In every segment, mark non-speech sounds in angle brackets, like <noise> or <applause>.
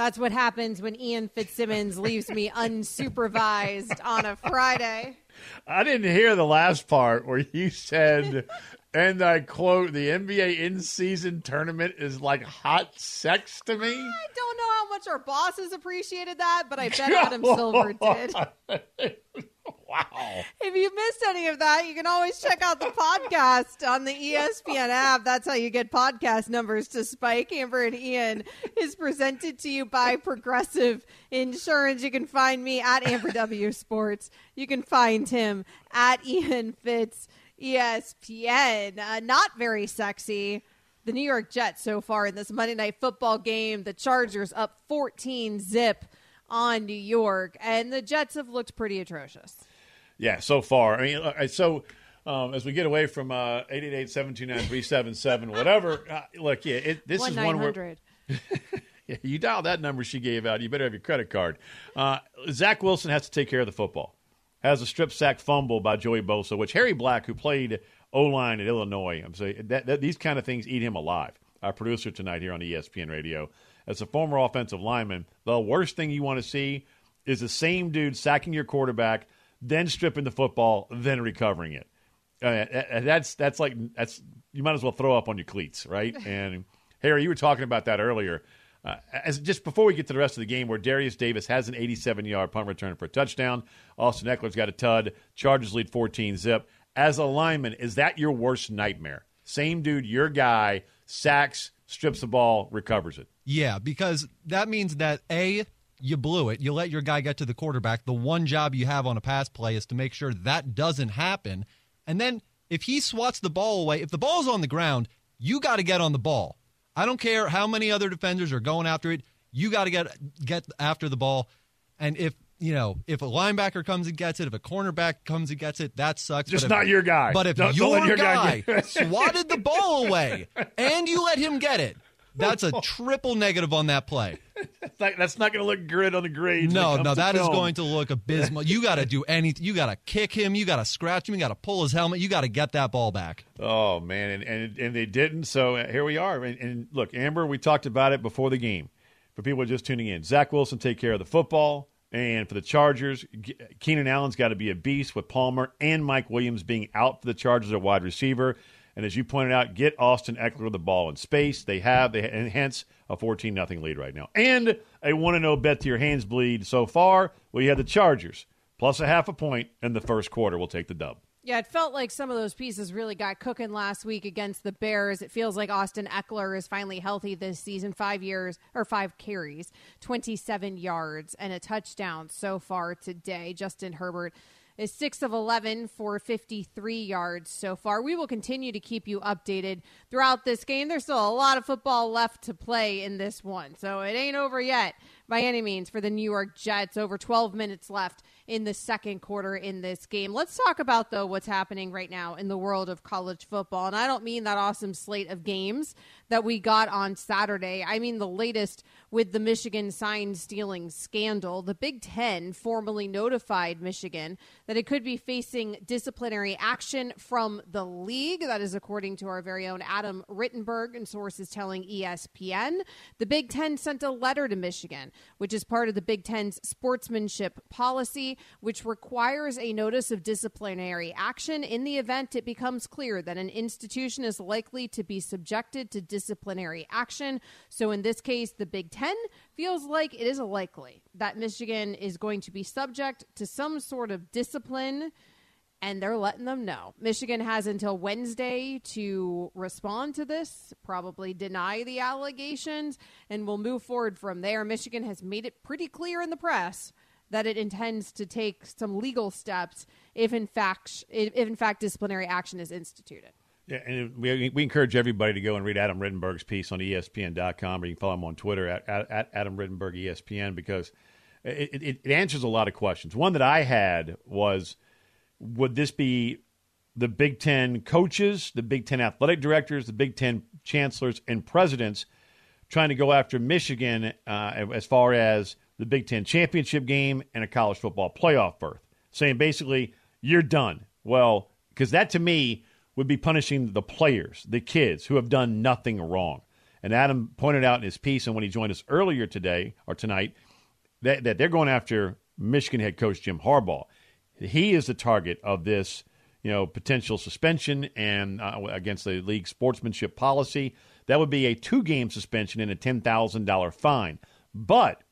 That's what happens when Ian Fitzsimmons leaves me unsupervised on a Friday. I didn't hear the last part where you said, and I quote, the NBA in season tournament is like hot sex to me. I don't know how much our bosses appreciated that, but I bet Adam Silver <laughs> did. <laughs> wow. If you missed any of that, you can always check out the podcast on the ESPN app. That's how you get podcast numbers to spike. Amber and Ian is presented to you by Progressive Insurance. You can find me at Amber W Sports. You can find him at Ian Fitz ESPN. Uh, not very sexy. The New York Jets so far in this Monday Night Football game. The Chargers up 14 zip on New York, and the Jets have looked pretty atrocious. Yeah, so far. I mean, uh, so um, as we get away from uh, 888-729-377, whatever, uh, look, yeah, it, this is one where. <laughs> Yeah, you dial that number she gave out. You better have your credit card. Uh, Zach Wilson has to take care of the football. Has a strip sack fumble by Joey Bosa, which Harry Black, who played O line at Illinois, I'm saying that, that these kind of things eat him alive. Our producer tonight here on ESPN Radio, as a former offensive lineman, the worst thing you want to see is the same dude sacking your quarterback, then stripping the football, then recovering it. Uh, that's that's like that's you might as well throw up on your cleats, right? <laughs> And Harry, you were talking about that earlier. Uh, as just before we get to the rest of the game, where Derius Davis has an 87-yard punt return for a touchdown, Austin Ekeler's got a tud. Chargers lead 14 zip. As a lineman, is that your worst nightmare? Same dude, your guy sacks, strips the ball, recovers it. Yeah, because that means that A, you blew it. You let your guy get to the quarterback. The one job you have on a pass play is to make sure that doesn't happen. And then if he swats the ball away, if the ball's on the ground, you got to get on the ball. I don't care how many other defenders are going after it. You got to get get after the ball. And if you know, if a linebacker comes and gets it, if a cornerback comes and gets it, that sucks. Just if- not your guy. But if Don't- don't your, guy, guy <laughs> swatted the ball away and you let him get it, that's a triple negative on that play. <laughs> That's not, that's not going to look good on the it No, no, that is film. going to look abysmal. You got to do <laughs> anything. You got to kick him. You got to scratch him. You got to pull his helmet. You got to get that ball back. Oh man, and and, and they didn't. So uh, here we are. And, and look, Amber, we talked about it before the game. For people just tuning in, Zach Wilson take care of the football, and for the Chargers, Keenan Allen's got to be a beast with Palmer and Mike Williams being out for the Chargers at wide receiver. And as you pointed out, get Austin Ekeler the ball in space. They have, they and hence a fourteen nothing lead right now, and a one to oh zero bet to your hands bleed so far. We had the Chargers plus a half a point in the first quarter. We'll take the dub. Yeah, it felt like some of those pieces really got cooking last week against the Bears. It feels like Austin Eckler is finally healthy this season. Five years or five carries, 27 yards, and a touchdown so far today. Justin Herbert is 6 of 11 for 53 yards so far. We will continue to keep you updated throughout this game. There's still a lot of football left to play in this one, so it ain't over yet by any means for the New York Jets. Over 12 minutes left in the second quarter in this game. Let's talk about, though, what's happening right now in the world of college football. And I don't mean that awesome slate of games that we got on Saturday. I mean the latest with the Michigan sign stealing scandal. The Big Ten formally notified Michigan that it could be facing disciplinary action from the league. That is according to our very own Adam Rittenberg and sources telling ESPN. The Big Ten sent a letter to Michigan, which is part of the Big Ten's sportsmanship policy, which requires a notice of disciplinary action in the event it becomes clear that an institution is likely to be subjected to disciplinary action. So in this case, the Big Ten feels like it is likely that Michigan is going to be subject to some sort of discipline and they're letting them know. Michigan has until Wednesday to respond to this, probably deny the allegations, and we'll move forward from there. Michigan has made it pretty clear in the press that it intends to take some legal steps if in fact if in fact disciplinary action is instituted. Yeah, and we, we encourage everybody to go and read Adam Rittenberg's piece on ESPN.com, or you can follow him on Twitter at, at, at Adam Rittenberg ESPN because it, it, it answers a lot of questions. One that I had was would this be the Big Ten coaches, the Big Ten athletic directors, the Big Ten chancellors, and presidents trying to go after Michigan uh, as far as the Big Ten championship game and a college football playoff berth, saying basically, you're done. Well, because that to me would be punishing the players, the kids who have done nothing wrong. And Adam pointed out in his piece, and when he joined us earlier today or tonight, that, that they're going after Michigan head coach Jim Harbaugh. He is the target of this, you know, potential suspension and uh, against the league sportsmanship policy. That would be a two-game suspension and a ten thousand dollar fine. But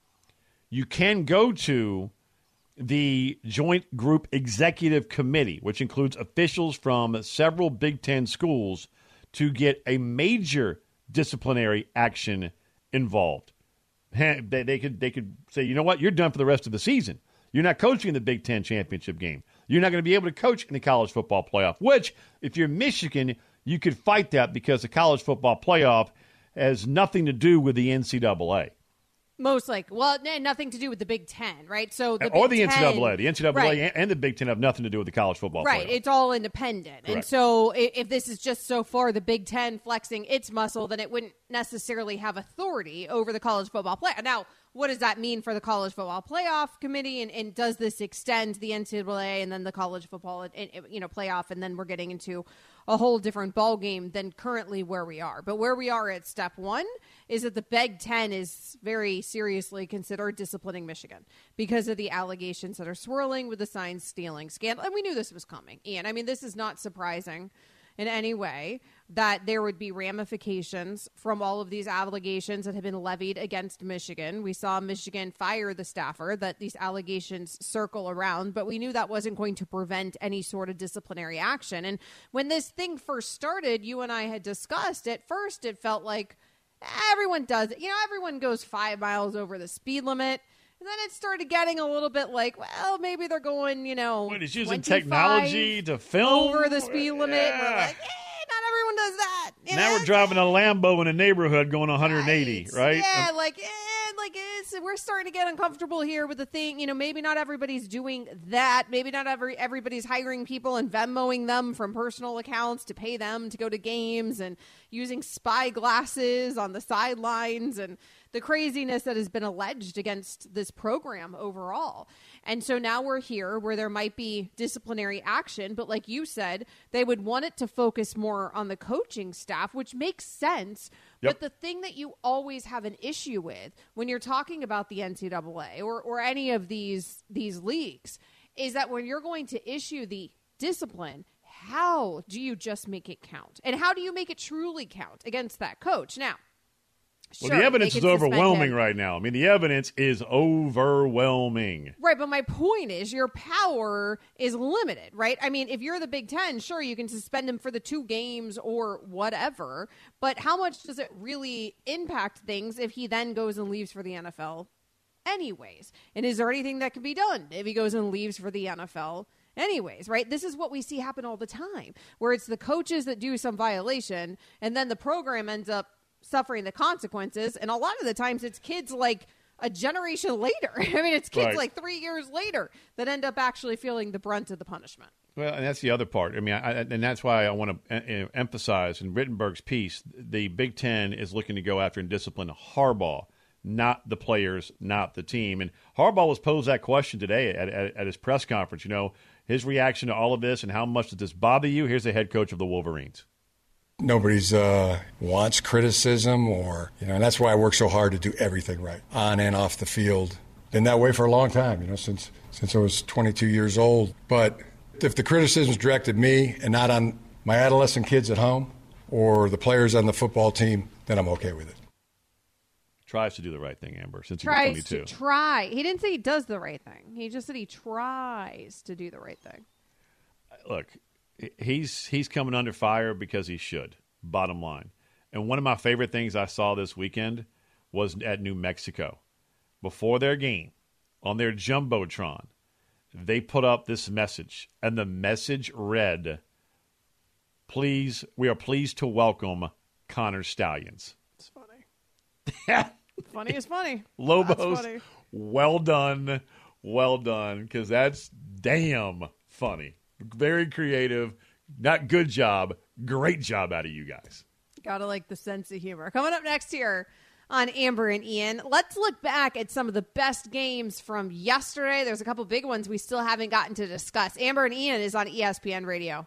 you can go to the Joint Group Executive Committee, which includes officials from several Big Ten schools, to get a major disciplinary action involved. <laughs> They, they could they could say, you know what, you're done for the rest of the season. You're not coaching in the Big Ten championship game. You're not going to be able to coach in the college football playoff. Which, if you're Michigan, you could fight that because the college football playoff has nothing to do with the NCAA. Most like, well, nothing to do with the Big Ten, right? So the or Big the 10, NCAA, the NCAA right. and the Big Ten have nothing to do with the college football. Right, playoff. it's all independent, and so if this is just so far the Big Ten flexing its muscle, then it wouldn't necessarily have authority over the college football play. Now, what does that mean for the college football playoff committee, and, and does this extend the NCAA and then the college football, and, and, you know, playoff, and then we're getting into a whole different ball game than currently where we are. But where we are at step one is that the Big Ten is very seriously considered disciplining Michigan because of the allegations that are swirling with the sign stealing scandal. And we knew this was coming. Ian, I mean, this is not surprising in any way that there would be ramifications from all of these allegations that have been levied against Michigan. We saw Michigan fire the staffer that these allegations circle around, but we knew that wasn't going to prevent any sort of disciplinary action. And when this thing first started, you and I had discussed at first it felt like everyone does it. You know, everyone goes 5 miles over the speed limit. And then it started getting a little bit like, well, maybe they're going, you know, Wait, he's using technology to film over the speed limit. We're like, eh, not everyone does that. You now know? we're driving a Lambo in a neighborhood going 180, right? Yeah, like, eh, like it's, we're starting to get uncomfortable here with the thing. You know, maybe not everybody's doing that. Maybe not every everybody's hiring people and Venmoing them from personal accounts to pay them to go to games and using spy glasses on the sidelines and the craziness that has been alleged against this program overall. And so now we're here where there might be disciplinary action, but like you said, they would want it to focus more on the coaching staff, which makes sense. Yep. But the thing that you always have an issue with when you're talking about the NCAA or, or any of these these leagues is that when you're going to issue the discipline, how do you just make it count? And how do you make it truly count against that coach? Now, Well, the evidence is overwhelming right now. I mean, the evidence is overwhelming. Right, but my point is your power is limited, right? I mean, if you're the Big Ten, sure, you can suspend him for the two games or whatever, but how much does it really impact things if he then goes and leaves for the NFL anyways? And is there anything that can be done if he goes and leaves for the NFL? Anyways, right? This is what we see happen all the time, where it's the coaches that do some violation, and then the program ends up suffering the consequences. And a lot of the times, it's kids like a generation later. <laughs> I mean, it's kids Right. like three years later that end up actually feeling the brunt of the punishment. Well, and that's the other part. I mean, I, and that's why I want to uh, emphasize in Rittenberg's piece, the Big Ten is looking to go after and discipline Harbaugh, not the players, not the team. And Harbaugh was posed that question today at, at, at his press conference. You know, his reaction to all of this and how much does this bother you? Here's the head coach of the Wolverines. Nobody's uh, wants criticism, or you know, and that's why I work so hard to do everything right on and off the field. Been that way for a long time, you know, since since I was 22 years old. But if the criticism's directed me and not on my adolescent kids at home or the players on the football team, then I'm okay with it. Tries to do the right thing, Amber, since he Tries was to 22. try. He didn't say he does the right thing. He just said he tries to do the right thing. look, he's he's coming under fire because he should. Bottom line. And one of my favorite things I saw this weekend was at New Mexico. Before their game, on their jumbotron, they put up this message, and the message read, "Please, we are pleased to welcome Connor Stalions." It's funny. funny is funny. <laughs> Lobos, funny. well done, well done, because that's damn funny. Very creative. Not good job. Great job out of you guys. Gotta like the sense of humor. Coming up next here on Amber and Ian, let's look back at some of the best games from yesterday. There's a couple big ones we still haven't gotten to discuss. Amber and Ian is on ESPN Radio.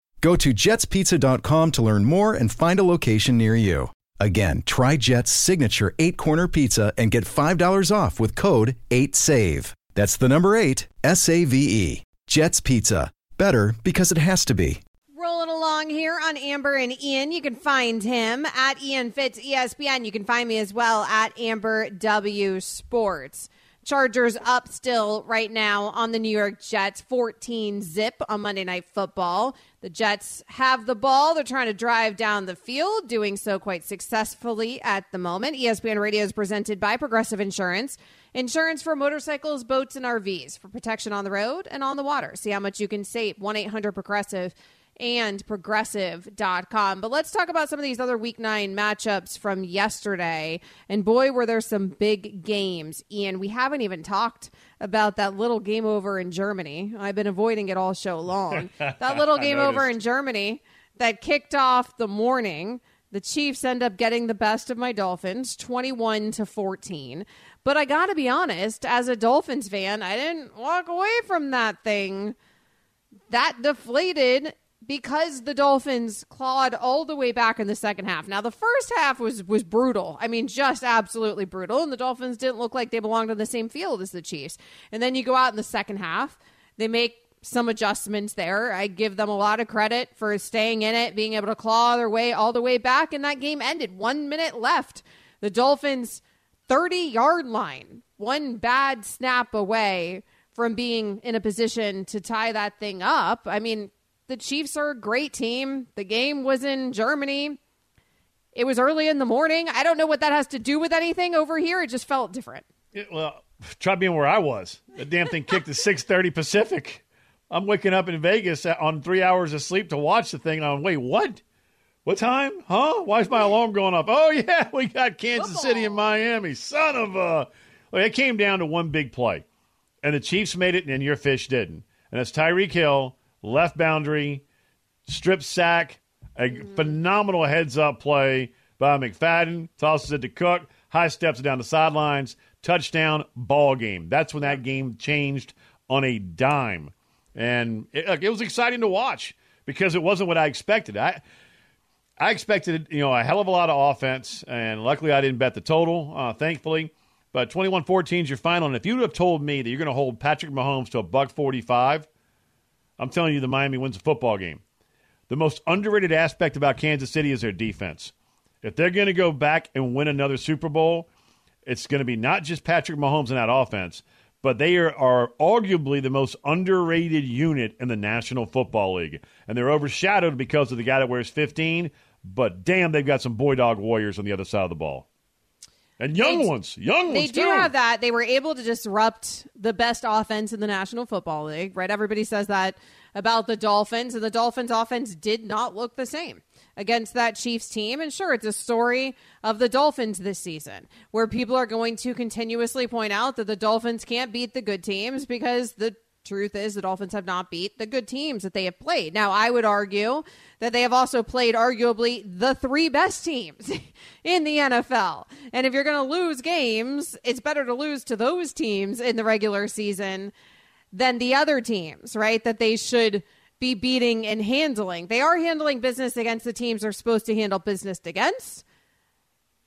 Go to jetspizza.com to learn more and find a location near you. Again, try Jet's signature eight corner pizza and get $5 off with code 8SAVE. That's the number eight, S A V E. Jet's Pizza. Better because it has to be. Rolling along here on Amber and Ian. You can find him at Ian Fitz ESPN. You can find me as well at Amber W Sports. Chargers up still right now on the New York Jets, 14 zip on Monday Night Football. The Jets have the ball. They're trying to drive down the field, doing so quite successfully at the moment. ESPN Radio is presented by Progressive Insurance. Insurance for motorcycles, boats, and RVs for protection on the road and on the water. See how much you can save. 1 800 Progressive and progressive.com. But let's talk about some of these other week nine matchups from yesterday. And boy, were there some big games. Ian, we haven't even talked about that little game over in Germany. I've been avoiding it all show long. That little <laughs> game over in Germany that kicked off the morning. The Chiefs end up getting the best of my Dolphins, 21 to 14. But I got to be honest, as a Dolphins fan, I didn't walk away from that thing that deflated because the Dolphins clawed all the way back in the second half. Now the first half was was brutal. I mean, just absolutely brutal. And the Dolphins didn't look like they belonged on the same field as the Chiefs. And then you go out in the second half, they make some adjustments there. I give them a lot of credit for staying in it, being able to claw their way all the way back, and that game ended. One minute left. The Dolphins 30 yard line, one bad snap away from being in a position to tie that thing up. I mean, the Chiefs are a great team. The game was in Germany. It was early in the morning. I don't know what that has to do with anything over here. It just felt different. It, well, <sighs> try being where I was. The damn thing kicked at six thirty Pacific. I'm waking up in Vegas on three hours of sleep to watch the thing. I'm wait, what? What time? Huh? Why is my alarm going off? Oh yeah, <laughs> we got Kansas Football. City and Miami. Son of a! Well, it came down to one big play, and the Chiefs made it, and your fish didn't. And it's Tyreek Hill left boundary, strip sack, a mm. phenomenal heads up play by McFadden, tosses it to Cook, high steps down the sidelines, touchdown, ball game. That's when that game changed on a dime. And it, it was exciting to watch because it wasn't what I expected. I I expected, you know, a hell of a lot of offense, and luckily I didn't bet the total, uh, thankfully. But 21-14 is your final, and if you would have told me that you're going to hold Patrick Mahomes to a buck 45 – I'm telling you, the Miami wins a football game. The most underrated aspect about Kansas City is their defense. If they're going to go back and win another Super Bowl, it's going to be not just Patrick Mahomes in that offense, but they are, are, arguably the most underrated unit in the National Football League. And they're overshadowed because of the guy that wears 15, but damn, they've got some boy dog warriors on the other side of the ball. And young they, ones, young they ones. They do too. have that. They were able to disrupt the best offense in the National Football League, right? Everybody says that about the Dolphins, and the Dolphins' offense did not look the same against that Chiefs team. And sure, it's a story of the Dolphins this season, where people are going to continuously point out that the Dolphins can't beat the good teams because the truth is the Dolphins have not beat the good teams that they have played. Now, I would argue that they have also played arguably the three best teams <laughs> in the NFL. And if you're going to lose games, it's better to lose to those teams in the regular season than the other teams, right? That they should be beating and handling. They are handling business against the teams they're supposed to handle business against.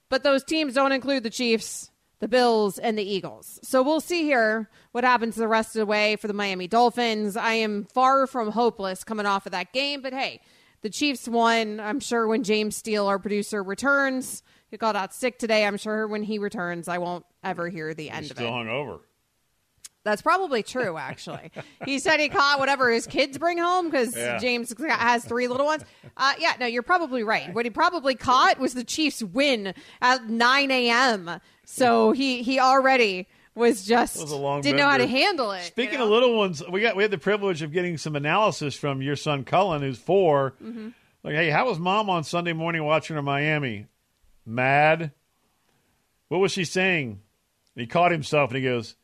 but those teams don't include the Chiefs, the Bills, and the Eagles. So we'll see here what happens the rest of the way for the Miami Dolphins. I am far from hopeless coming off of that game, but hey, the Chiefs won. I'm sure when James Steele, our producer, returns, he got out sick today. I'm sure when he returns, I won't ever hear the end He's of still it. hungover. That's probably true, actually. <laughs> he said he caught whatever his kids bring home because Yeah. James has three little ones. Uh, yeah, no, you're probably right. What he probably caught was the Chiefs win at 9 a.m. So he he already was just was a long didn't know how to handle it. you Speaking know? of little ones, we got we had the privilege of getting some analysis from your son Cullen, who's 4 Mm-hmm. Like, hey, how was mom on Sunday morning watching her Miami? Mad. What was she saying? And he caught himself and he goes,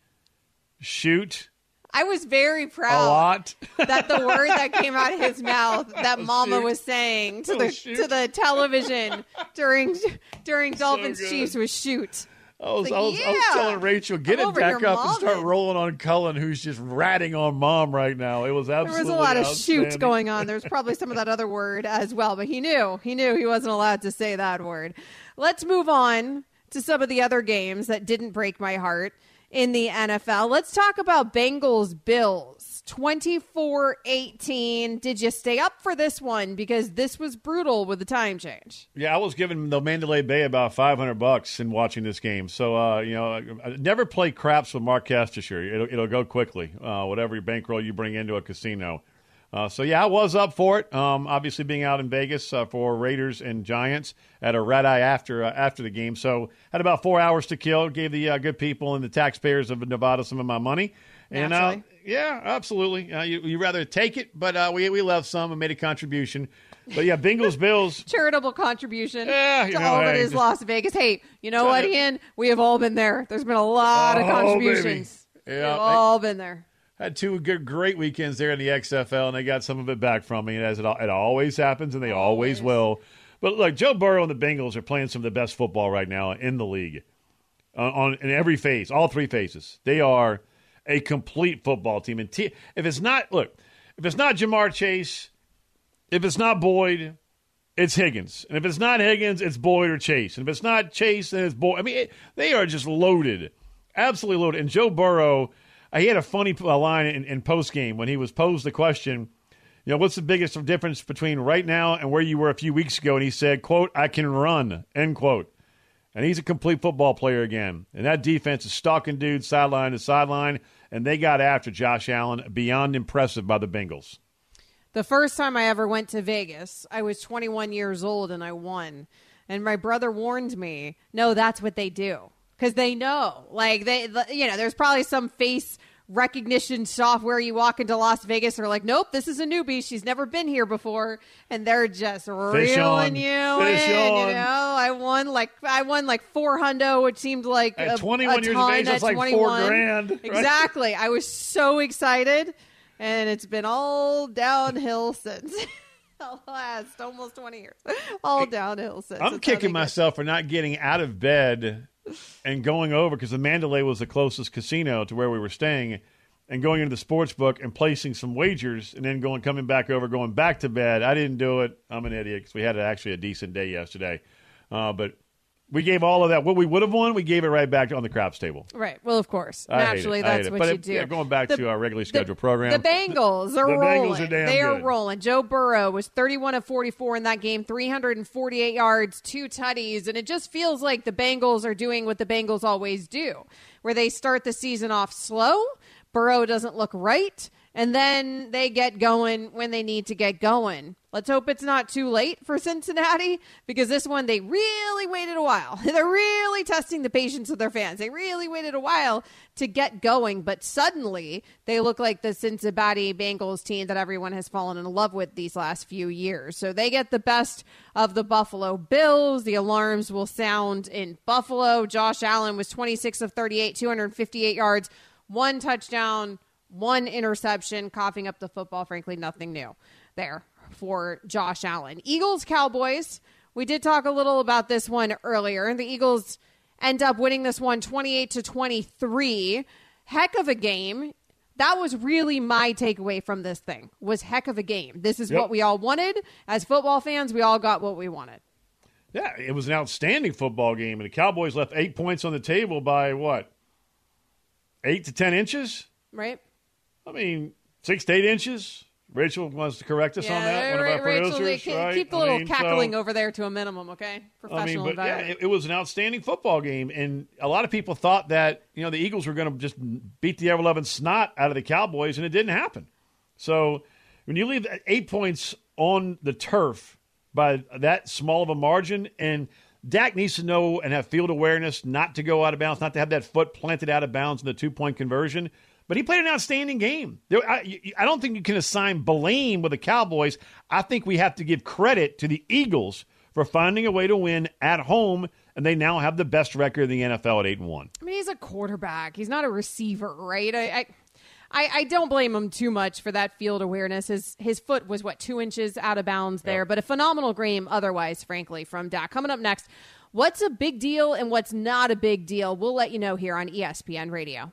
"Shoot I was very a proud lot." that the word that <laughs> came out of his mouth that Mama shoot. was saying to Oh, the shoot. to the television during during Dolphins good. Chiefs was shoot. I was, Like, I was, I was telling Rachel, get I'm it back up and start rolling on Cullen, who's just ratting on mom right now. It was absolutely There was a lot of shoots going on. There's probably some of that other <laughs> word as well, but he knew. He knew he wasn't allowed to say that word. Let's move on to some of the other games that didn't break my heart in the NFL. Let's talk about Bengals Bills. 24-18. Did you stay up for this one because this was brutal with the time change? Yeah, I was giving the Mandalay Bay about five hundred bucks in watching this game. So uh, you know, I- never play craps with Marc Kestecher. It'll, it'll go quickly. Uh, whatever bankroll you bring into a casino. Uh, so yeah, I was up for it. Um, obviously, being out in Vegas uh, for Raiders and Giants at a red eye after uh, after the game, so had about four hours to kill. Gave the uh, good people and the taxpayers of Nevada some of my money. And uh, yeah, absolutely. Uh, you you rather take it, but uh, we we left some and made a contribution. But yeah, Bengals <laughs> Bills. Charitable contribution Yeah, to know, all that hey, is just- Las Vegas. Hey, you know what, Ian? We have all been there. There's been a lot of Oh, contributions. baby. We've Yeah, all been there. Had two good, great weekends there in the XFL, and they got some of it back from me, as it, it always happens, and they always, Always. will. But look, Joe Burrow and the Bengals are playing some of the best football right now in the league, uh, on in every phase, all three phases. They are a complete football team. And te- if it's not, look, if it's not Ja'Marr Chase, if it's not Boyd, it's Higgins. And if it's not Higgins, it's Boyd or Chase. And if it's not Chase, then it's Boyd. I mean, it, they are just loaded, absolutely loaded. And Joe Burrow, he had a funny line in, in post game when he was posed the question, you know, what's the biggest difference between right now and where you were a few weeks ago? And he said, quote, I can run, end quote. And he's a complete football player again. And that defense is stalking dudes sideline to sideline. And they got after Josh Allen beyond impressive by the Bengals. The first time I ever went to Vegas, I was 21 years old and I won. And my brother warned me, no, that's what they do. Because they know. Like, they, you know, there's probably some face recognition software you walk into Las Vegas and are like, nope, this is a newbie. She's never been here before. And they're just reeling on. you Fish in. on. You know, I won like, I won like four hundo, which seemed like At a, 21 a years of ton age, that's at like four 21. grand, right? Exactly. I was so excited and it's been all downhill since. <laughs> the last almost 20 years. All downhill since. I'm kicking myself for not getting out of bed and going over because the Mandalay was the closest casino to where we were staying, and going into the sports book and placing some wagers, and then going coming back over, going back to bed. I didn't do it. I'm an idiot because we had actually a decent day yesterday, uh, but we gave all of that. What we would have won, we gave it right back on the craps table. Right. Well, of course. I Naturally, it. I hate that's what But you it- do. yeah, going back to our regularly the- scheduled program. The Bengals are The Bengals rolling. are damn they are rolling. Joe Burrow was 31 of 44 in that game, 348 yards, two tutties, and it just feels like the Bengals are doing what the Bengals always do, where they start the season off slow. Burrow doesn't look right. And then they get going when they need to get going. Let's hope it's not too late for Cincinnati because this one they really waited a while. <laughs> They're really testing the patience of their fans. They really waited a while to get going, but suddenly they look like the Cincinnati Bengals team that everyone has fallen in love with these last few years. So they get the best of the Buffalo Bills. The alarms will sound in Buffalo. Josh Allen was 26 of 38, 258 yards, one touchdown one interception, coughing up the football. Frankly, nothing new there for Josh Allen. Eagles, Cowboys. We did talk a little about this one earlier. The Eagles end up winning this one 28 to 23. Heck of a game. That was really my takeaway from this thing. Was heck of a game. This is Yep. what we all wanted as football fans. We all got what we wanted. Yeah, it was an outstanding football game, and the Cowboys left eight points on the table by what? Eight to ten inches? Right? I mean, six to eight inches. Rachel wants to correct us on that. One of our Rachel, producers, keep, right? keep the I little mean, so- cackling over there to a minimum, okay? Professional I mean, but yeah, it, it was an outstanding football game, and a lot of people thought that you know the Eagles were going to just beat the ever loving snot out of the Cowboys, and it didn't happen. So when you leave eight points on the turf by that small of a margin, and Dak needs to know and have field awareness not to go out of bounds, not to have that foot planted out of bounds in the two point conversion. But he played an outstanding game. There, I, I don't think you can assign blame with the Cowboys. I think we have to give credit to the Eagles for finding a way to win at home, and they now have the best record in the NFL at eight and one. I mean, he's a quarterback. He's not a receiver, right? I, I, I, I don't blame him too much for that field awareness. His his foot was what two inches out of bounds there, but a phenomenal game otherwise, frankly, from Dak. Coming up next, what's a big deal and what's not a big deal? We'll let you know here on ESPN Radio.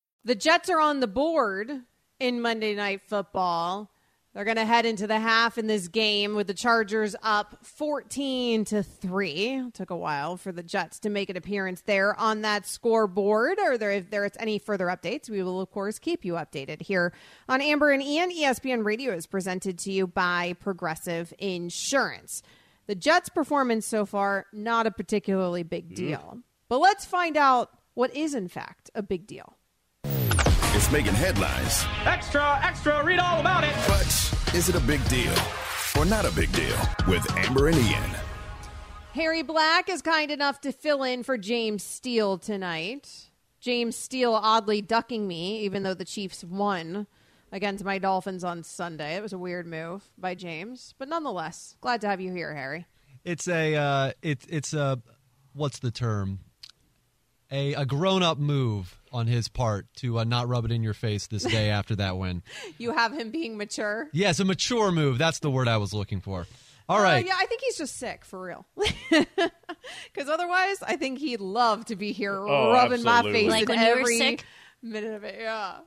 The Jets are on the board in Monday Night Football. They're going to head into the half in this game with the Chargers up 14 to 3. Took a while for the Jets to make an appearance there on that scoreboard. Or there, if there's any further updates, we will, of course, keep you updated here on Amber and Ian. ESPN Radio is presented to you by Progressive Insurance. The Jets' performance so far, not a particularly big mm-hmm. deal. But let's find out what is, in fact, a big deal. It's making headlines. Extra, extra, read all about it. But is it a big deal or not a big deal with Amber and Ian? Harry Black is kind enough to fill in for James Steele tonight. James Steele oddly ducking me, even though the Chiefs won against my Dolphins on Sunday. It was a weird move by James, but nonetheless, glad to have you here, Harry. It's a uh, it's it's a what's the term? A a grown up move on his part to uh, not rub it in your face this day <laughs> after that win. You have him being mature. Yes, a mature move. That's the word I was looking for. All right. Uh, yeah, I think he's just sick for real. <laughs> Because otherwise, I think he'd love to be here Oh, rubbing my face Like in when you were every sick? Minute of it. Yeah.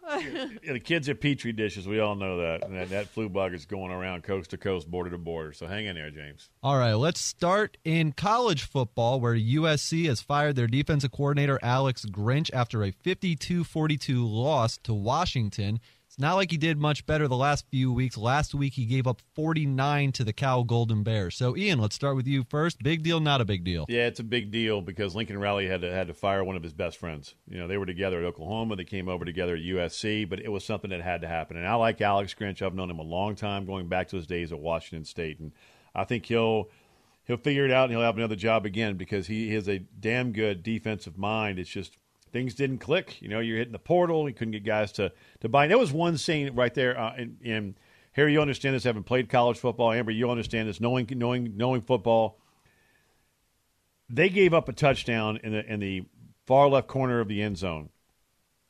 Yeah, <laughs> the kids are petri dishes. We all know that. And that, that flu bug is going around coast to coast, border to border. So hang in there, James. All right, let's start in college football where USC has fired their defensive coordinator Alex Grinch after a 52-42 loss to Washington. It's not like he did much better the last few weeks. Last week he gave up 49 to the Cal Golden Bears. So Ian, let's start with you first. Big deal, not a big deal. Yeah, it's a big deal because Lincoln Riley had to had to fire one of his best friends. You know, they were together at Oklahoma. They came over together at USC, but it was something that had to happen. And I like Alex Grinch. I've known him a long time, going back to his days at Washington State, and I think he'll he'll figure it out and he'll have another job again because he has a damn good defensive mind. It's just things didn't click. You know, you're hitting the portal. You couldn't get guys to to buy. And there was one scene right there. Uh, in, in Harry, you understand this, having played college football. Amber, you understand this, knowing knowing knowing football. They gave up a touchdown in the in the far left corner of the end zone,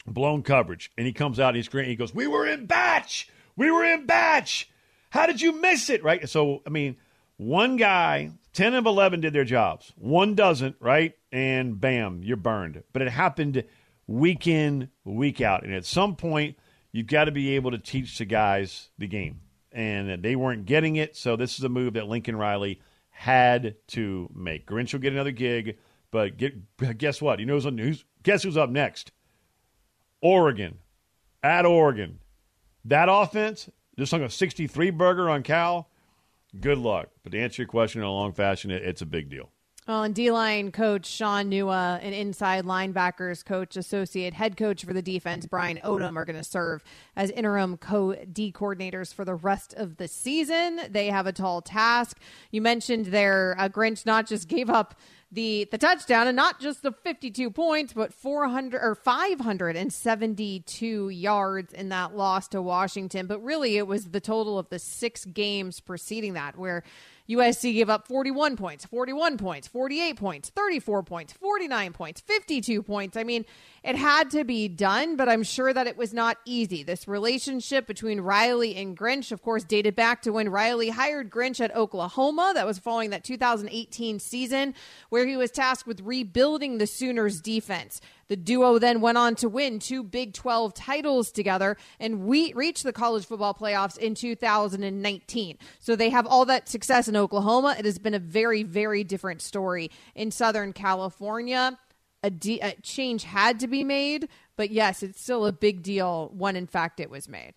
blown coverage, and he comes out. He's great. He goes, "We were in batch. We were in batch. How did you miss it?" Right. So I mean, one guy, ten of eleven did their jobs. One doesn't. Right. And bam, you're burned. But it happened week in, week out, and at some point, you've got to be able to teach the guys the game, and they weren't getting it. So this is a move that Lincoln Riley had to make. Grinch will get another gig, but get, guess what? He knows who's guess who's up next. Oregon, at Oregon, that offense just hung a 63 burger on Cal. Good luck. But to answer your question in a long fashion, it, it's a big deal. Well, and D line coach Shaun Nua and inside linebackers coach, associate head coach for the defense, Brian Odom, are going to serve as interim co D coordinators for the rest of the season. They have a tall task. You mentioned there, uh, Grinch not just gave up the the touchdown and not just the 52 points but 400 or 572 yards in that loss to Washington but really it was the total of the 6 games preceding that where USC gave up 41 points, 41 points, 48 points, 34 points, 49 points, 52 points. I mean, it had to be done, but I'm sure that it was not easy. This relationship between Riley and Grinch, of course, dated back to when Riley hired Grinch at Oklahoma. That was following that 2018 season where he was tasked with rebuilding the Sooners defense. The duo then went on to win two Big 12 titles together and we reached the college football playoffs in 2019. So they have all that success in Oklahoma. It has been a very, very different story in Southern California. A, de- a change had to be made, but yes, it's still a big deal when in fact it was made.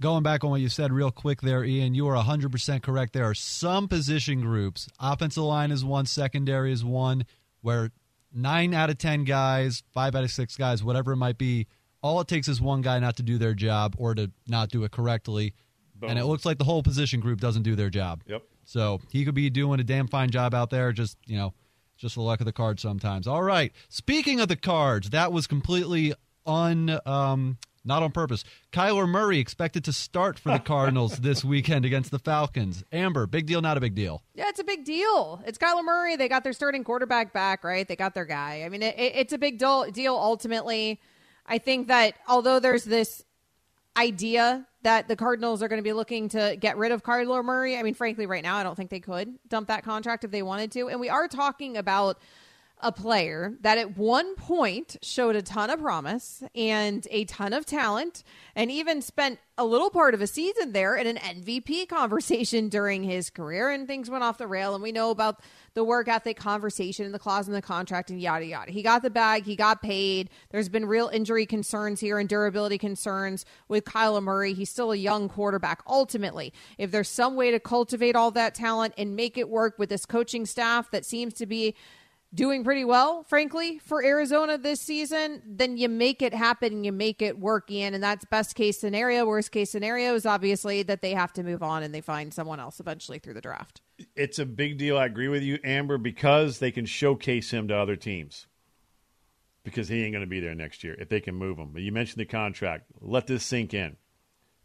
Going back on what you said real quick there, Ian, you are 100% correct. There are some position groups, offensive line is one, secondary is one, where nine out of 10 guys, five out of six guys, whatever it might be, all it takes is one guy not to do their job or to not do it correctly. Boom. And it looks like the whole position group doesn't do their job. Yep. So he could be doing a damn fine job out there, just, you know, just the luck of the cards sometimes. All right. Speaking of the cards, that was completely un um, not on purpose. Kyler Murray expected to start for the <laughs> Cardinals this weekend against the Falcons. Amber, big deal, not a big deal. Yeah, it's a big deal. It's Kyler Murray. They got their starting quarterback back, right? They got their guy. I mean, it, it, it's a big deal ultimately. I think that although there's this idea that the Cardinals are going to be looking to get rid of Kyler Murray, I mean, frankly, right now, I don't think they could dump that contract if they wanted to. And we are talking about a player that at one point showed a ton of promise and a ton of talent and even spent a little part of a season there in an MVP <laughs> conversation during his career and things went off the rail and we know about the work ethic conversation and the clause in the contract and yada yada. He got the bag, he got paid. There's been real injury concerns here and durability concerns with Kyler Murray. He's still a young quarterback ultimately. If there's some way to cultivate all that talent and make it work with this coaching staff that seems to be doing pretty well, frankly, for Arizona this season, then you make it happen and you make it work in. And that's best case scenario. Worst case scenario is obviously that they have to move on and they find someone else eventually through the draft. It's a big deal. I agree with you, Amber, because they can showcase him to other teams. Because he ain't going to be there next year if they can move him. But you mentioned the contract. Let this sink in.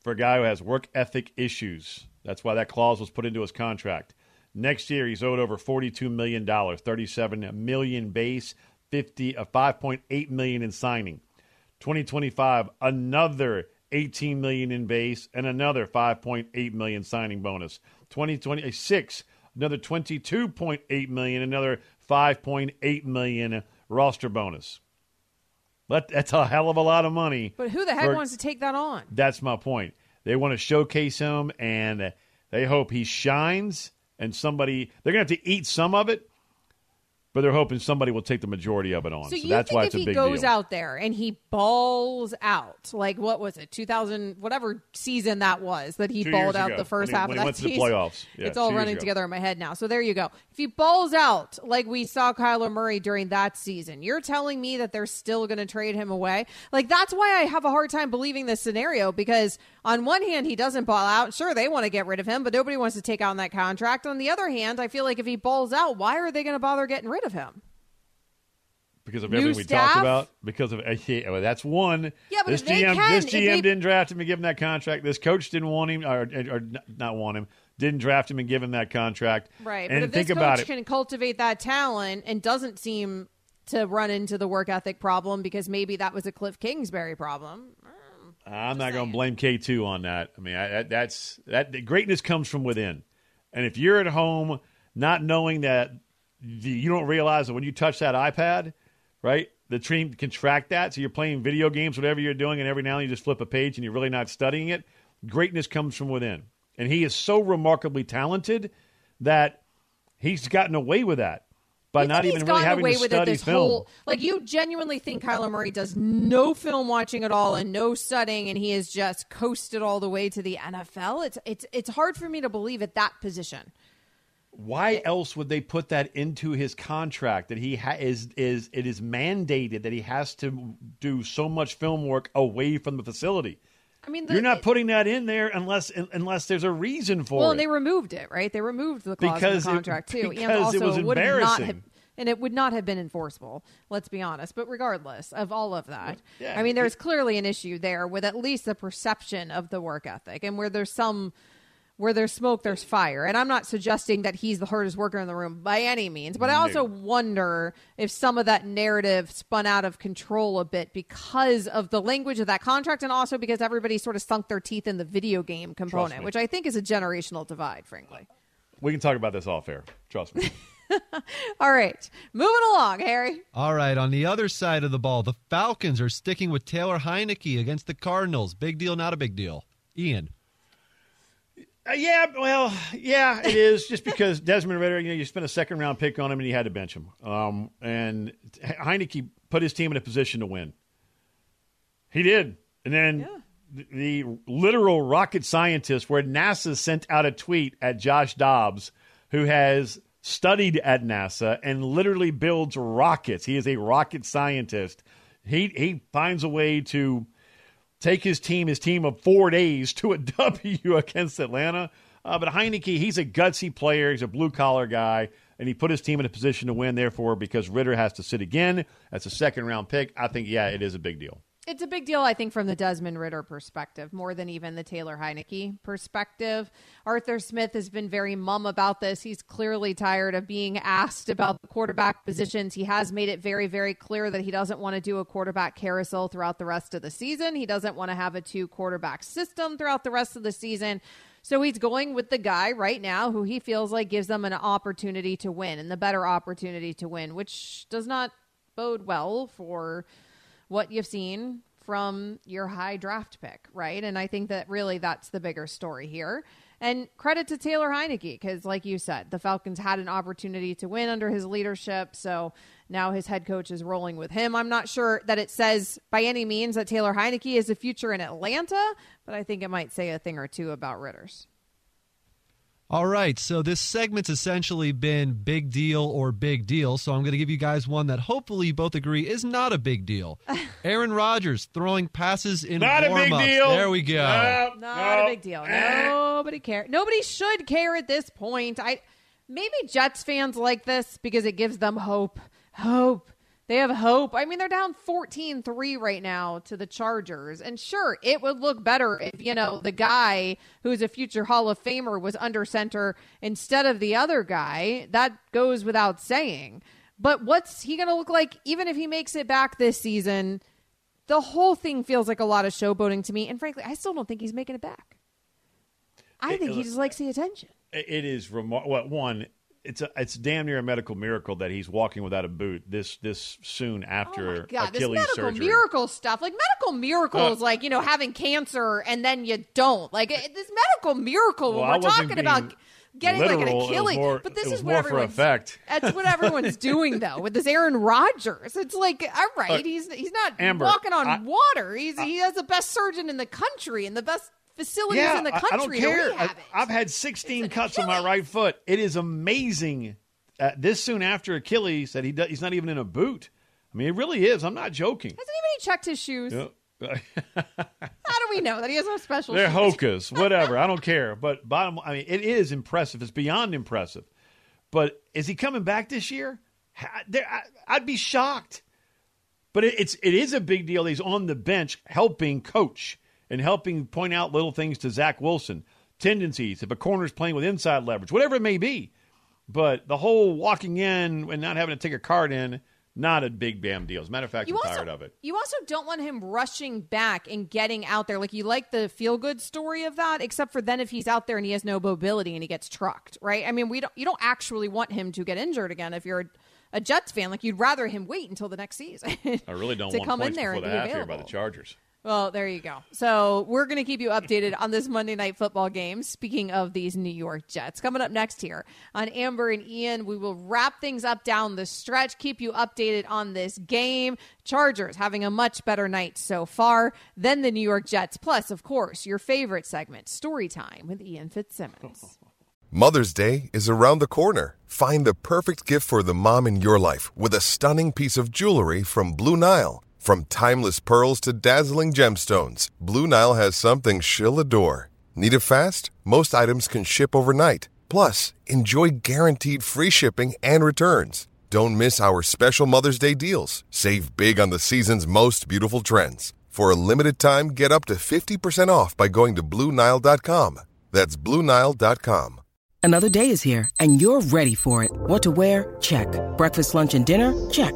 For a guy who has work ethic issues, that's why that clause was put into his contract. Next year, he's owed over $42 million, 37 million base, 50, uh, 5.8 million in signing. 2025, another 18 million in base and another 5.8 million signing bonus. 2026, another 22.8 million, another 5.8 million roster bonus. But that's a hell of a lot of money. But who the heck for- wants to take that on? That's my point. They want to showcase him, and they hope he shines. And somebody, they're going to have to eat some of it, but they're hoping somebody will take the majority of it on. So, So, you that's think why if it's a he big goes deal. out there and he balls out, like what was it, 2000, whatever season that was, that he Two balled out ago, the first when he- half when of he that went to the season. playoffs. <laughs> Yeah, it's all running ago. together in my head now. So there you go. If he balls out like we saw Kyler Murray during that season, you're telling me that they're still going to trade him away? Like that's why I have a hard time believing this scenario because on one hand he doesn't ball out. Sure, they want to get rid of him, but nobody wants to take on that contract. On the other hand, I feel like if he balls out, why are they going to bother getting rid of him? because of New everything we talked about. Because of uh, yeah, well, that's one. Yeah, but this GM, can, this GM they- didn't draft him and give him that contract. This coach didn't want him, or, or, not want him. Didn't draft him and give him that contract. Right. And but if think this about coach it. can cultivate that talent and doesn't seem to run into the work ethic problem because maybe that was a Kliff Kingsbury problem. I'm not going to blame K2 on that. I mean, I, that, that's that the greatness comes from within. And if you're at home not knowing that the, you don't realize that when you touch that iPad, right, the team can track that. So you're playing video games, whatever you're doing, and every now and then you just flip a page and you're really not studying it. Greatness comes from within. And he is so remarkably talented that he's gotten away with that by You not even he's really gotten having away to with it study this film. whole like you genuinely think Kyler Murray does no film watching at all and no studying and he has just coasted all the way to the NFL. It's it's it's hard for me to believe at that position. Why else would they put that into his contract that he ha- is is it is mandated that he has to do so much film work away from the facility? I mean, the, You're not putting that in there unless unless there's a reason for it. well, it. and they removed it, right? They removed the clause Because in the contract too, and because it was would not embarrassing. have, and it would not have been enforceable. Let's be honest. But regardless of all of that, Yeah, I mean, there's it- clearly an issue there with at least the perception of the work ethic, and where there's some. Where there's smoke, there's fire. And I'm not suggesting that he's the hardest worker in the room by any means, but I also wonder if some of that narrative spun out of control a bit because of the language of that contract and also because everybody sort of sunk their teeth in the video game component, which I think is a generational divide, frankly. we can talk about this off air. Trust me. <laughs> All right, moving along, Harry. All right, on the other side of the ball, the Falcons are sticking with Taylor Heinicke against the Cardinals. Big deal, not a big deal. Ian. Uh, yeah, well, yeah, it is just because <laughs> Desmond Ridder, you know, you spent a second round pick on him and you had to bench him. Um, and Heinicke put his team in a position to win. He did. And then the, the literal rocket scientist, where NASA sent out a tweet at Josh Dobbs, who has studied at NASA and literally builds rockets. He is a rocket scientist. He, he finds a way to take his team, his team of four days, to a <laughs> W against Atlanta. Uh, but Heinicke, he's a gutsy player. He's a blue collar guy, and he put his team in a position to win. Therefore, because Ridder has to sit again, that's a second round pick. I think, yeah, it is a big deal. It's a big deal, I think, from the Desmond Ridder perspective, more than even the Taylor Heinicke perspective. Arthur Smith has been very mum about this. He's clearly tired of being asked about the quarterback positions. He has made it very, very clear that he doesn't want to do a quarterback carousel throughout the rest of the season. He doesn't want to have a two quarterback system throughout the rest of the season. So he's going with the guy right now who he feels like gives them an opportunity to win and the better opportunity to win, which does not bode well for what you've seen from your high draft pick, right? And I think that really that's the bigger story here. And credit to Taylor Heinicke because, like you said, the Falcons had an opportunity to win under his leadership. So now his head coach is rolling with him. I'm not sure that it says by any means that Taylor Heinicke is a future in Atlanta, but I think it might say a thing or two about Ridder's. All right, so this segment's essentially been big deal or big deal. So I'm going to give you guys one that hopefully you both agree is not a big deal. <laughs> Aaron Rodgers throwing passes in Not a big deal. There we go. No, Not no. a big deal. Nobody care. Nobody should care at this point. I maybe Jets fans like this because it gives them hope. Hope. They have hope. I mean, they're down 14-3 right now to the Chargers. And sure, it would look better if, you know, the guy who's a future Hall of Famer was under center instead of the other guy. That goes without saying. But what's he going to look like even if he makes it back this season? The whole thing feels like a lot of showboating to me. And frankly, I still don't think he's making it back. I think he just likes the attention. It is remarkable. Well, one, it's a, it's damn near a medical miracle that he's walking without a boot this this soon after Oh my God, this Achilles medical surgery. miracle stuff, like medical miracles, Uh, like you know having cancer and then you don't. Like it, this medical miracle Well, when we're talking about getting like an literal. It was Achilles, more- but this is what everyone's. effect. That's what everyone's <laughs> doing though with this Aaron Rodgers. It's like all right, Look, he's he's not Amber, walking on I- water. He's he has the best surgeon in the country and the best facilities yeah, in the I- country. I, don't care. I. I've had 16 cuts on my right foot. It is amazing. Uh, this soon after Achilles that he does, he's not even in a boot. I mean, it really is. I'm not joking. Has anybody checked his shoes? Yeah. <laughs> How do we know that he has no special? They're shoes? hocus, <laughs> whatever. I don't care. But bottom, I mean, it is impressive. It's beyond impressive. But is he coming back this year? There- I, I'd be shocked. But it, it's it is a big deal. He's on the bench helping coach and helping point out little things to Zach Wilson, tendencies if a corner's playing with inside leverage, whatever it may be. But the whole walking in and not having to take a card in, not a big bam deal. As a matter of fact, You I'm also, tired of it. You also don't want him rushing back and getting out there. Like you like the feel good story of that, except for then if he's out there and he has no mobility and he gets trucked, right? I mean, we don't you don't actually want him to get injured again if you're a, a Jets fan. Like you'd rather him wait until the next season. I really <laughs> don't to want come in there and be here by the. Chargers. Well, there you go. So we're going to keep you updated on this Monday night football game. Speaking of these New York Jets, coming up next here on Amber and Ian, we will wrap things up down the stretch, keep you updated on this game. Chargers having a much better night so far than the New York Jets. Plus, of course, your favorite segment, Story Time with Ian Fitzsimmons. <laughs> Mother's Day is around the corner. Find the perfect gift for the mom in your life with a stunning piece of jewelry from Blue Nile. From timeless pearls to dazzling gemstones, Blue Nile has something she'll adore. Need it fast? Most items can ship overnight. Plus, enjoy guaranteed free shipping and returns. Don't miss our special Mother's Day deals. Save big on the season's most beautiful trends. For a limited time, get up to 50% off by going to BlueNile.com. That's BlueNile.com. Another day is here, and you're ready for it. What to wear? Check. Breakfast, lunch, and dinner? Check.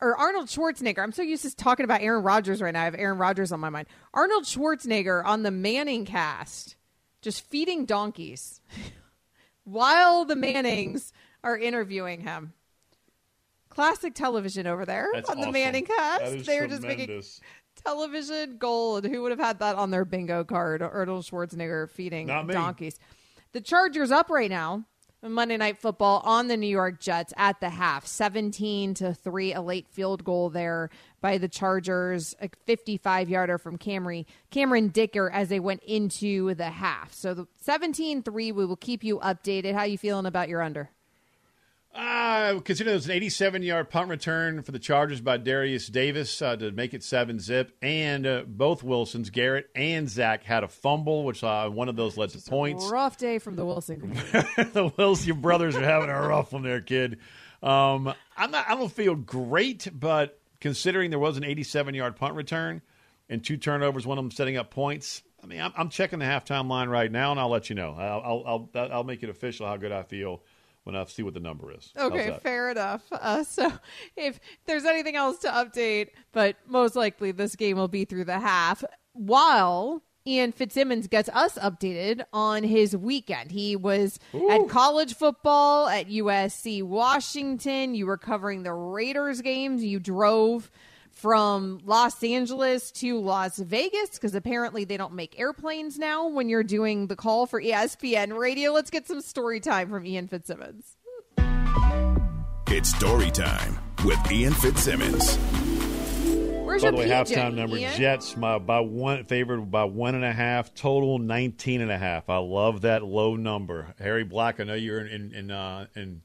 or Arnold Schwarzenegger. I'm so used to talking about Aaron Rodgers right now. I have Aaron Rodgers on my mind. Arnold Schwarzenegger on the Manning cast, just feeding donkeys <laughs> while the Mannings are interviewing him. Classic television over there That's on the. Manning cast. They're just making television gold. Who would have had that on their bingo card? Arnold Schwarzenegger feeding donkeys. The Chargers up right now. On Monday Night Football on the New York Jets at the half, seventeen to three, a late field goal there by the Chargers, a fifty-five yarder from Camry, Cameron Dicker as they went into the half. So the 17-3, we will keep you updated. How you feeling about your under? Uh, consider it was an 87 yard punt return for the Chargers by Derius Davis uh, to make it 7 zip. And uh, both Wilsons, Garrett and Zach, had a fumble, which uh, one of those led to points. Rough day from the Wilson. <laughs> the Wilson brothers are having a rough one there, kid. Um, I'm not, I don't feel great, but considering there was an 87 yard punt return and two turnovers, one of them setting up points. I mean, I'm, I'm checking the halftime line right now, and I'll let you know. I'll, I'll, I'll, I'll make it official how good I feel when I see what the number is. Okay, fair enough. <laughs> Uh, so, if there's anything else to update, but most likely this game will be through the half. While Ian Fitzsimmons gets us updated on his weekend, he was at college football at USC Washington. You were covering the Raiders games. You drove from Los Angeles to Las Vegas because apparently they don't make airplanes now when you're doing the call for ESPN radio. Let's get some story time from Ian Fitzsimmons. It's story time with Ian Fitzsimmons. Where's By your the way, PJ, halftime number Ian? Jets my, by one favored by one and a half total 19 and a half. I love that low number. Harry Black, I know you're in in, in, uh, in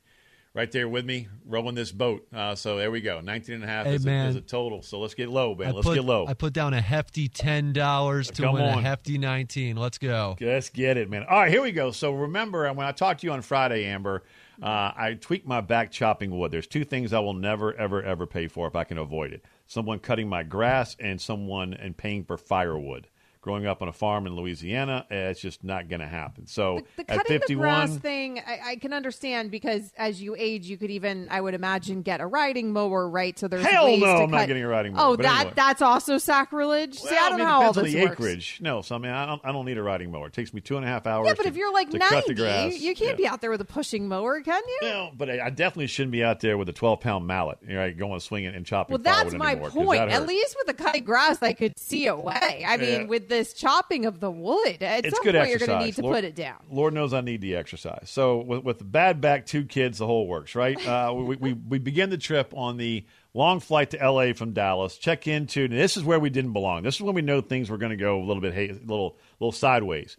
right there with me rowing this boat. Uh, so there we go, 19 and a half Hey, is, a, is a total. So let's get low, man. I let's put, get low. I put down a hefty ten dollars to Come win on. a hefty nineteen. Let's go. Let's get it, man. All right, here we go. So remember, when I talked to you on Friday, Amber, uh, I tweaked my back chopping wood. There's two things I will never, ever, ever pay for if I can avoid it: someone cutting my grass and someone and paying for firewood. Growing up on a farm in Louisiana, eh, it's just not going to happen. So The at cutting the 51, grass thing, I, I can understand because as you age, you could even, I would imagine, get a riding mower, right? So there's Hell ways no, to I'm not getting a riding mower, Oh, that anyway. that's also sacrilege. See, I don't mean, know how all this the works. acreage. No, so I mean, I don't, I don't need a riding mower. It takes me two and a half hours. Yeah, but to- if you're like to cut the 90, grass. you can't Yeah. be out there with a pushing mower, can you? No, but I I definitely shouldn't be out there with a 12 pound mallet, you know, going swinging and chopping. Well, that's my anymore, point. that At least with the cutting grass, I could see a way. I mean, Yeah. with this chopping of the wood, at it's some good point exercise. you're going to need to Lord, put it down. Lord knows I need the exercise. So with, with the bad back, two kids, the whole works, right? Uh, we, we we begin the trip on the long flight to L.A. from Dallas. Check into and this is where we didn't belong. This is when we know things were going to go a little bit, hey, little little sideways.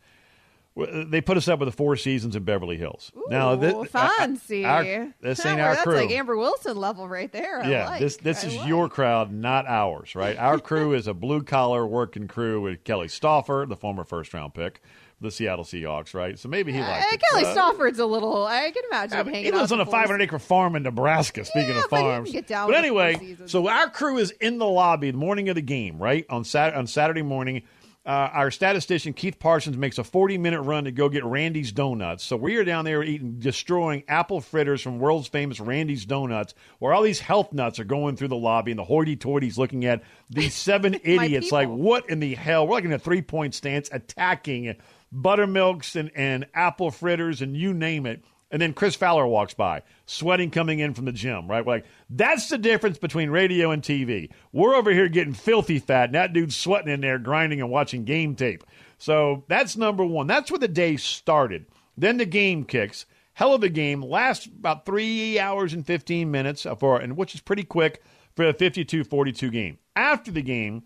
They put us up with the Four Seasons in Beverly Hills. now, Ooh, thi- fancy. our- this ain't Well, our that's crew. like Amber Wilson level right there. I yeah, like. this this I is like. your crowd, not ours, right? Our crew is a blue collar working crew with Kelly Stouffer, the former first round pick the Seattle Seahawks, right? So maybe he liked Uh, it. Kelly Uh, Stafford's a little. I can imagine I mean, hanging he lives on a 500 acre farm in Nebraska. Speaking Yeah, of but farms, but Four anyway, so our crew is in the lobby the morning of the game, right on Sat on Saturday morning. Uh, our statistician Keith Parsons makes a 40 minute run to go get Randy's Donuts. So we are down there eating, destroying apple fritters from world's famous Randy's Donuts, where all these health nuts are going through the lobby and the hoity toity's looking at these <laughs> seven idiots. Like, what in the hell? We're like in a three point stance attacking buttermilks and, and apple fritters and you name it. And then Chris Fowler walks by, sweating coming in from the gym, right? We're like, that's the difference between radio and TV. We're over here getting filthy fat, and that dude's sweating in there, grinding and watching game tape. So that's number one. That's where the day started. Then the game kicks. Hell of a game. Lasts about three hours and 15 minutes, for, and which is pretty quick for a 52 42 game. After the game,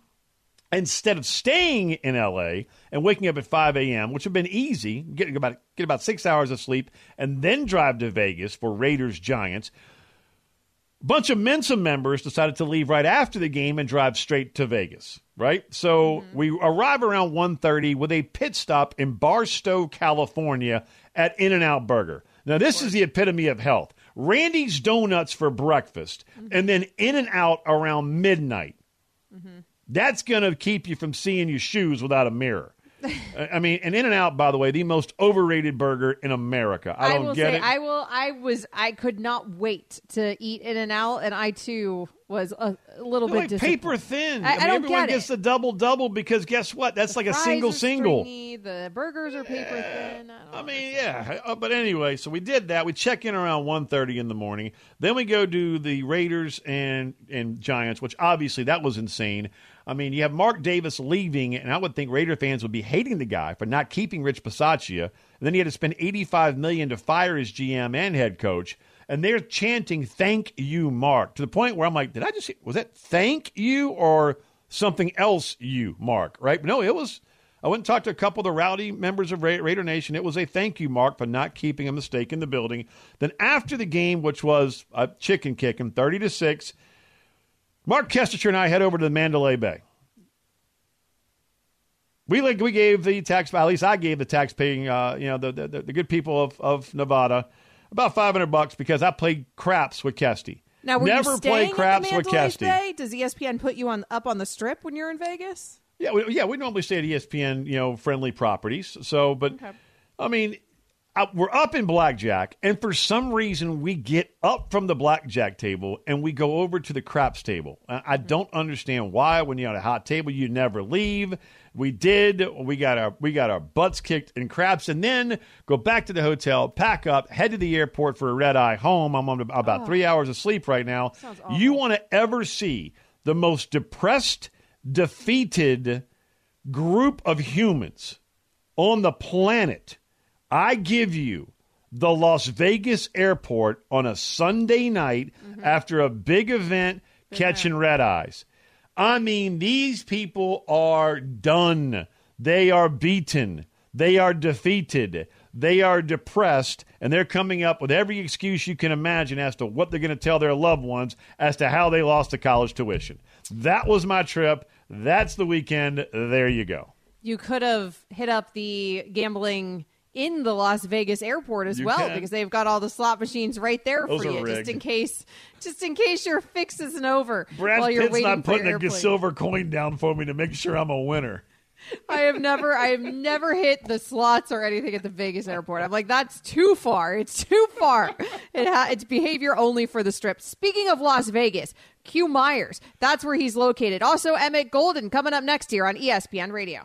instead of staying in LA and waking up at 5 a.m., which would have been easy, get about get about six hours of sleep, and then drive to Vegas for Raiders Giants. A bunch of Mensa members decided to leave right after the game and drive straight to Vegas. Right, so mm-hmm. we arrive around 1.30 with a pit stop in Barstow, California, at In and Out Burger. Now, this is the epitome of health. Randy's Donuts for breakfast, mm-hmm. and then In and Out around midnight. Mm-hmm. That's going to keep you from seeing your shoes without a mirror. I mean, and In and Out, by the way, the most overrated burger in America. I don't I will get say, it. I will. I was. I could not wait to eat In and Out, and I too was a, little They're bit like paper thin. I, I, mean, I don't everyone get gets it. the double double because guess what? That's The like a single single. stringy, the burgers are paper thin. I, I mean, yeah. Uh, but anyway, so we did that. We check in around 1.30 in the morning. Then we go do the Raiders and and Giants, which obviously that was insane. I mean, you have Mark Davis leaving, and I would think Raider fans would be hating the guy for not keeping Rich Bisaccia. And then he had to spend 85 million to fire his GM and head coach. And they're chanting, thank you, Mark, to the point where I'm like, did I just, was that thank you or something else you, Mark, right? No, it was, I went and talked to a couple of the rowdy members of Ra- Raider Nation. It was a thank you, Mark, for not keeping a mistake in the building. Then after the game, which was a chicken kicking, 30 to 6, Mark Kestecher and I head over to the Mandalay Bay. We like we gave the tax at least I gave the tax paying uh, you know the, the the good people of, of Nevada about five hundred bucks because I played craps with Kesty. Now, were never you played craps at the with Kesty. Bay? Does ESPN put you on up on the strip when you're in Vegas? Yeah, we, yeah, we normally stay at ESPN, you know, friendly properties. So, but I mean, uh, we're up in blackjack, and for some reason, we get up from the blackjack table and we go over to the craps table. I, I don't understand why. When you're on a hot table, you never leave. We did. We got our we got our butts kicked in craps, and then go back to the hotel, pack up, head to the airport for a red eye home. I'm on about Oh. three hours of sleep right now. You want to ever see the most depressed, defeated group of humans on the planet, I give you the Las Vegas airport on a Sunday night mm-hmm. after a big event catching red eyes. I mean, these people are done. They are beaten. They are defeated. They are depressed, and they're coming up with every excuse you can imagine as to what they're going to tell their loved ones as to how they lost the college tuition. That was my trip. That's the weekend. There you go. You could have hit up the gambling in the Las Vegas airport as You well can. because they've got all the slot machines right there Those for you, just in case, just in case your fix isn't over Brad while you're Pitt's waiting not for putting a airplane. silver coin down for me to make sure I'm a winner. I have never, I have never hit the slots or anything at the Vegas airport. I'm like, that's too far. It's too far. It ha- it's behavior only for the strip. Speaking of Las Vegas, Q Myers, that's where he's located. Also, Emmett Golden coming up next year on ESPN Radio.